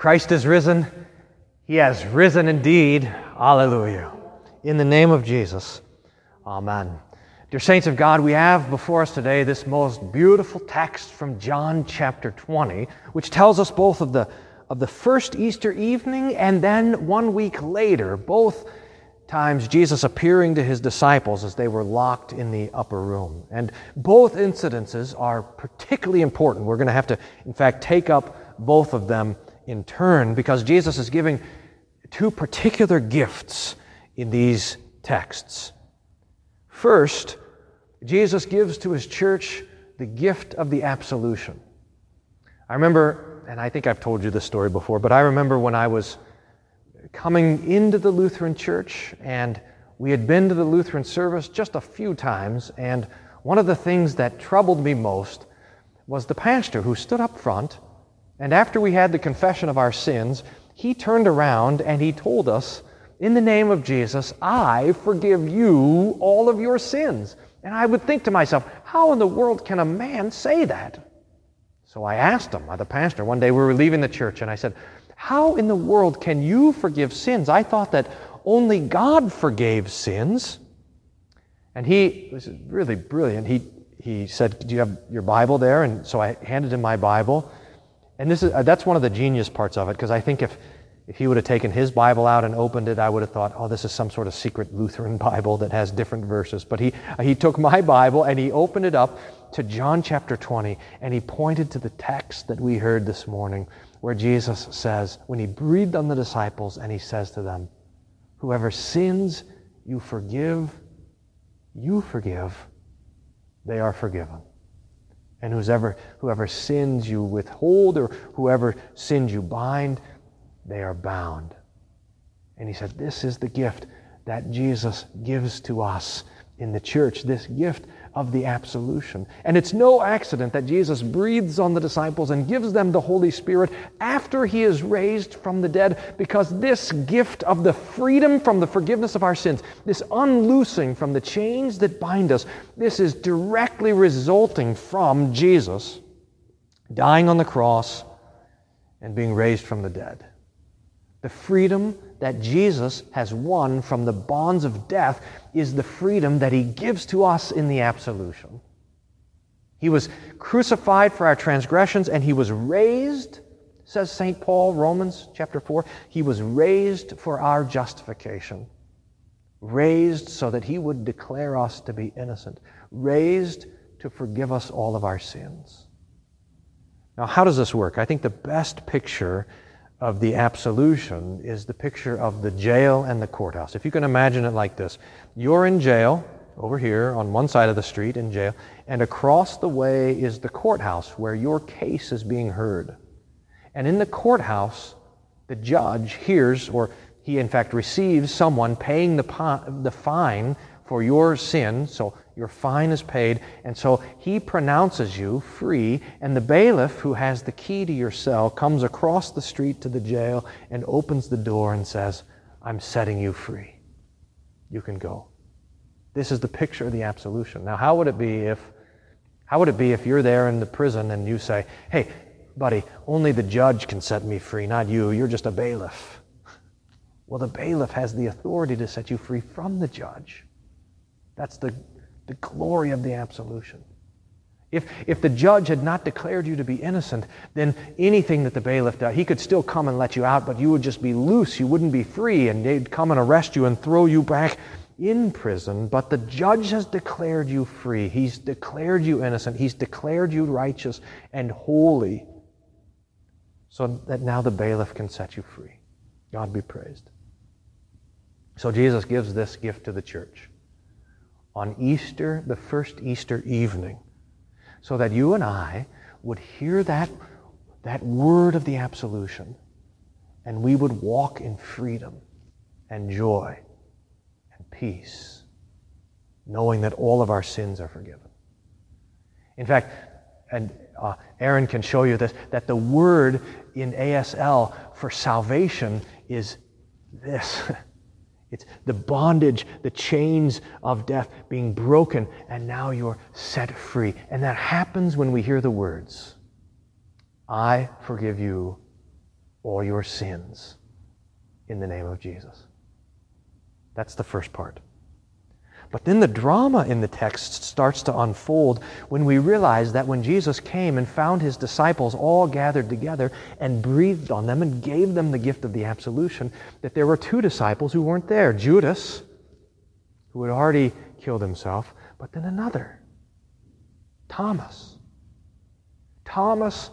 Christ is risen. He has risen indeed. Hallelujah. In the name of Jesus. Amen. Dear saints of God, we have before us today this most beautiful text from John chapter 20, which tells us both of the, of the first Easter evening and then one week later, both times Jesus appearing to his disciples as they were locked in the upper room. And both incidences are particularly important. We're going to have to, in fact, take up both of them in turn because Jesus is giving two particular gifts in these texts. First, Jesus gives to his church the gift of the absolution. I remember, and I think I've told you this story before, but I remember when I was coming into the Lutheran church, and we had been to the Lutheran service just a few times, and one of the things that troubled me most was the pastor who stood up front, and after we had the confession of our sins, he turned around and he told us, In the name of Jesus, I forgive you all of your sins. And I would think to myself, how in the world can a man say that? So I asked him, uh, the pastor, one day we were leaving the church, and I said, how in the world can you forgive sins? I thought that only God forgave sins. And he was really brilliant. He, he said, Do you have your Bible there? And so I handed him my Bible. And this is, uh, that's one of the genius parts of it, because I think if, if he would have taken his Bible out and opened it, I would have thought, oh, this is some sort of secret Lutheran Bible that has different verses. But he, he took my Bible and he opened it up to John chapter 20, and he pointed to the text that we heard this morning where Jesus says, when he breathed on the disciples and he says to them, Whoever sins you forgive, you forgive, they are forgiven. And whoever, whoever sins you withhold or whoever sins you bind, they are bound. And he said, This is the gift that Jesus gives to us in the church, this gift of the absolution. And it's no accident that Jesus breathes on the disciples and gives them the Holy Spirit after he is raised from the dead, because this gift of the freedom from the forgiveness of our sins, this unloosing from the chains that bind us, this is directly resulting from Jesus dying on the cross and being raised from the dead. The freedom that Jesus has won from the bonds of death is the freedom that he gives to us in the absolution. He was crucified for our transgressions and he was raised, says St. Paul, Romans chapter 4. He was raised for our justification. Raised so that he would declare us to be innocent. Raised to forgive us all of our sins. Now, how does this work? I think the best picture of the absolution is the picture of the jail and the courthouse. If you can imagine it like this you're in jail over here on one side of the street in jail, and across the way is the courthouse where your case is being heard. And in the courthouse, the judge hears, or he in fact receives someone paying the, the fine for your sin. So your fine is paid. And so he pronounces you free, and the bailiff, who has the key to your cell, comes across the street to the jail and opens the door and says, I'm setting you free. You can go. This is the picture of the absolution. Now, how would it be if how would it be if you're there in the prison and you say, "Hey, buddy, only the judge can set me free, not you. You're just a bailiff." Well, the bailiff has the authority to set you free from the judge. That's the the glory of the absolution. If, if the judge had not declared you to be innocent, then anything that the bailiff does, he could still come and let you out, but you would just be loose. You wouldn't be free, and they'd come and arrest you and throw you back in prison. But the judge has declared you free. He's declared you innocent. He's declared you righteous and holy, so that now the bailiff can set you free. God be praised. So Jesus gives this gift to the church on Easter, the first Easter evening, so that you and I would hear that, that word of the absolution and we would walk in freedom and joy and peace, knowing that all of our sins are forgiven. In fact, and uh, Aaron can show you this, that the word in ASL for salvation is this. It's the bondage, the chains of death being broken, and now you're set free. And that happens when we hear the words I forgive you all your sins in the name of Jesus. That's the first part. But then the drama in the text starts to unfold when we realize that when Jesus came and found his disciples all gathered together and breathed on them and gave them the gift of the absolution, that there were two disciples who weren't there Judas, who had already killed himself, but then another, Thomas. Thomas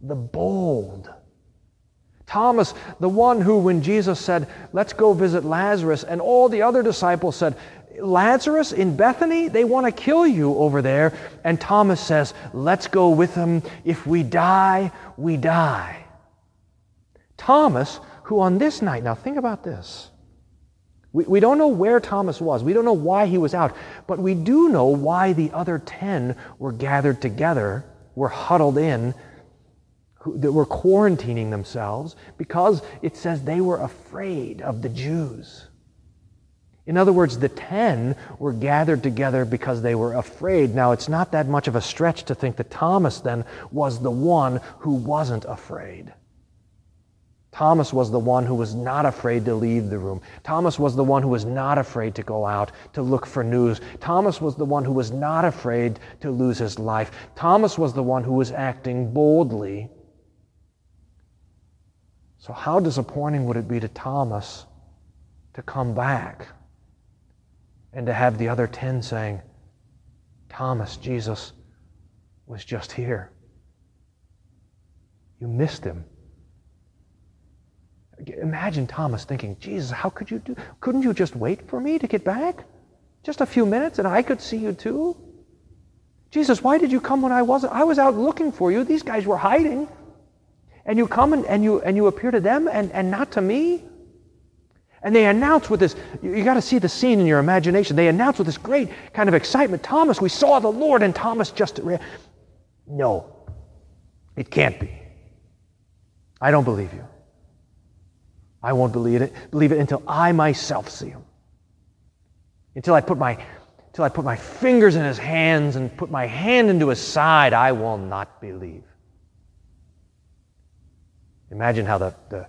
the bold. Thomas, the one who, when Jesus said, Let's go visit Lazarus, and all the other disciples said, Lazarus in Bethany, they want to kill you over there. And Thomas says, Let's go with them. If we die, we die. Thomas, who on this night, now think about this. We, we don't know where Thomas was. We don't know why he was out. But we do know why the other ten were gathered together, were huddled in, who, that were quarantining themselves, because it says they were afraid of the Jews. In other words, the ten were gathered together because they were afraid. Now, it's not that much of a stretch to think that Thomas then was the one who wasn't afraid. Thomas was the one who was not afraid to leave the room. Thomas was the one who was not afraid to go out to look for news. Thomas was the one who was not afraid to lose his life. Thomas was the one who was acting boldly. So, how disappointing would it be to Thomas to come back? And to have the other 10 saying, Thomas, Jesus was just here. You missed him. Imagine Thomas thinking, Jesus, how could you do? Couldn't you just wait for me to get back? Just a few minutes and I could see you too? Jesus, why did you come when I wasn't? I was out looking for you. These guys were hiding. And you come and, and you and you appear to them and, and not to me? And they announce with this, you, you got to see the scene in your imagination. They announce with this great kind of excitement Thomas, we saw the Lord. And Thomas just, no, it can't be. I don't believe you. I won't believe it, believe it until I myself see him. Until I put my until I put my fingers in his hands and put my hand into his side, I will not believe. Imagine how the, the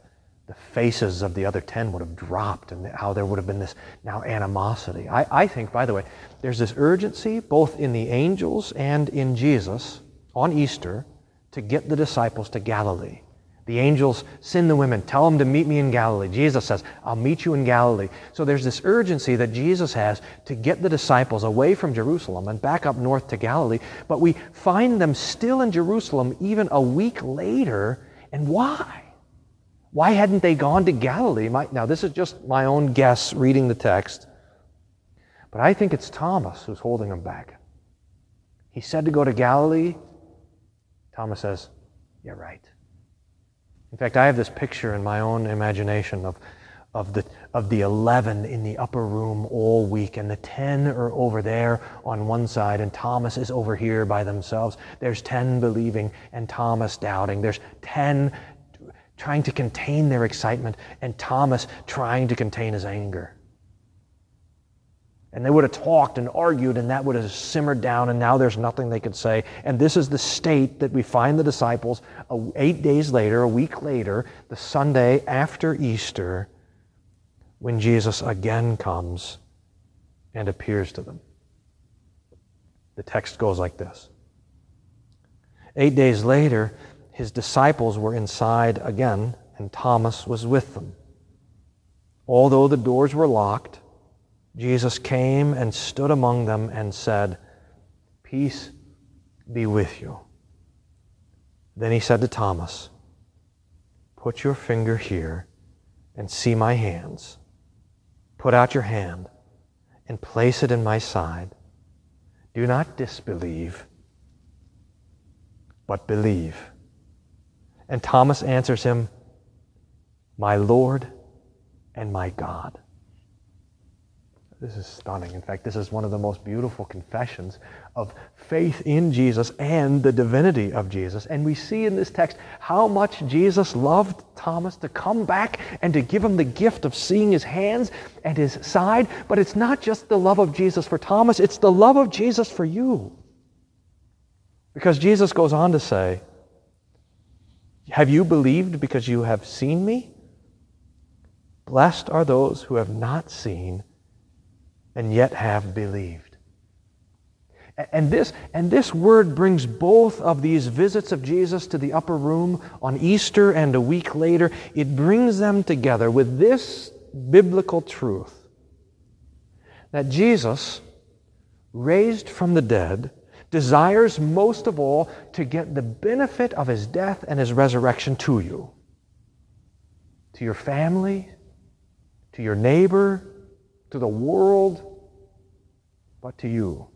the faces of the other 10 would have dropped and how there would have been this now animosity. I, I think, by the way, there's this urgency both in the angels and in Jesus on Easter to get the disciples to Galilee. The angels send the women, tell them to meet me in Galilee. Jesus says, I'll meet you in Galilee. So there's this urgency that Jesus has to get the disciples away from Jerusalem and back up north to Galilee. But we find them still in Jerusalem even a week later. And why? Why hadn't they gone to Galilee? My, now, this is just my own guess reading the text, but I think it's Thomas who's holding them back. He said to go to Galilee. Thomas says, You're right. In fact, I have this picture in my own imagination of, of, the, of the 11 in the upper room all week, and the 10 are over there on one side, and Thomas is over here by themselves. There's 10 believing and Thomas doubting. There's 10 trying to contain their excitement, and Thomas trying to contain his anger. And they would have talked and argued, and that would have simmered down, and now there's nothing they could say. And this is the state that we find the disciples eight days later, a week later, the Sunday after Easter, when Jesus again comes and appears to them. The text goes like this Eight days later, his disciples were inside again, and Thomas was with them. Although the doors were locked, Jesus came and stood among them and said, Peace be with you. Then he said to Thomas, Put your finger here and see my hands. Put out your hand and place it in my side. Do not disbelieve, but believe. And Thomas answers him, My Lord and my God. This is stunning. In fact, this is one of the most beautiful confessions of faith in Jesus and the divinity of Jesus. And we see in this text how much Jesus loved Thomas to come back and to give him the gift of seeing his hands and his side. But it's not just the love of Jesus for Thomas, it's the love of Jesus for you. Because Jesus goes on to say, Have you believed because you have seen me? Blessed are those who have not seen and yet have believed. And this, and this word brings both of these visits of Jesus to the upper room on Easter and a week later, it brings them together with this biblical truth that Jesus, raised from the dead, desires most of all to get the benefit of his death and his resurrection to you, to your family, to your neighbor, to the world, but to you.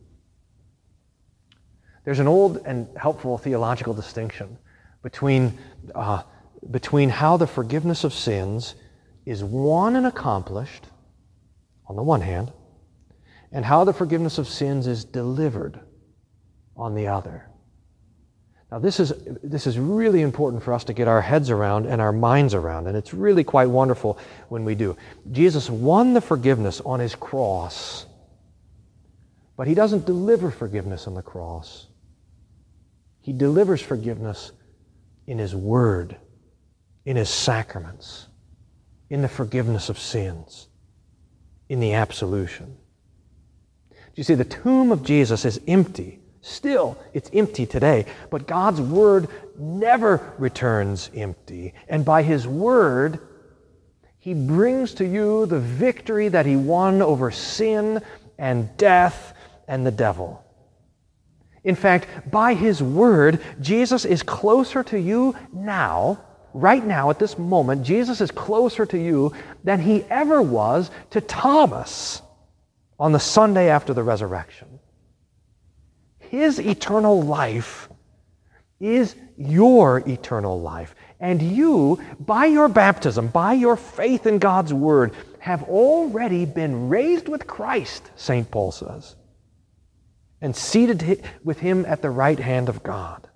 There's an old and helpful theological distinction between, uh, between how the forgiveness of sins is won and accomplished, on the one hand, and how the forgiveness of sins is delivered on the other. Now, this is, this is really important for us to get our heads around and our minds around, and it's really quite wonderful when we do. Jesus won the forgiveness on his cross, but he doesn't deliver forgiveness on the cross. He delivers forgiveness in his word, in his sacraments, in the forgiveness of sins, in the absolution. Do you see, the tomb of Jesus is empty Still, it's empty today. But God's Word never returns empty. And by His Word, He brings to you the victory that He won over sin and death and the devil. In fact, by His Word, Jesus is closer to you now, right now, at this moment, Jesus is closer to you than He ever was to Thomas on the Sunday after the resurrection. His eternal life is your eternal life. And you, by your baptism, by your faith in God's Word, have already been raised with Christ, St. Paul says, and seated with Him at the right hand of God.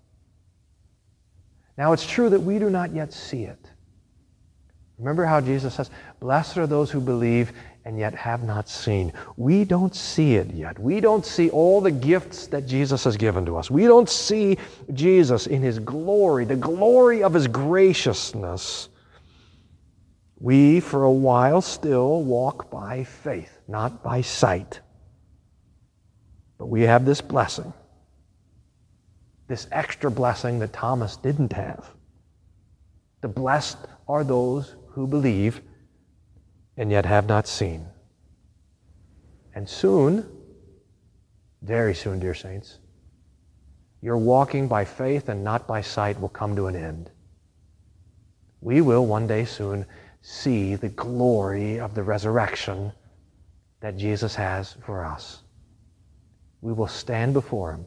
Now, it's true that we do not yet see it. Remember how Jesus says, Blessed are those who believe and yet have not seen. We don't see it yet. We don't see all the gifts that Jesus has given to us. We don't see Jesus in his glory, the glory of his graciousness. We, for a while, still walk by faith, not by sight. But we have this blessing, this extra blessing that Thomas didn't have. The blessed are those who believe and yet have not seen. And soon, very soon, dear saints, your walking by faith and not by sight will come to an end. We will one day soon see the glory of the resurrection that Jesus has for us. We will stand before Him,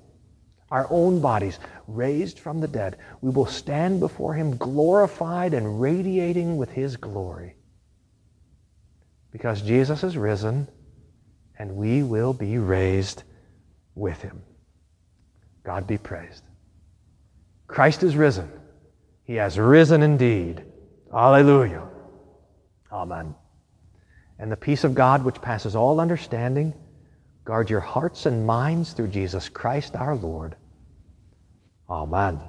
our own bodies raised from the dead. We will stand before Him glorified and radiating with His glory because Jesus is risen and we will be raised with him. God be praised. Christ is risen. He has risen indeed. Alleluia. Amen. And the peace of God, which passes all understanding, guard your hearts and minds through Jesus Christ our Lord. Amen.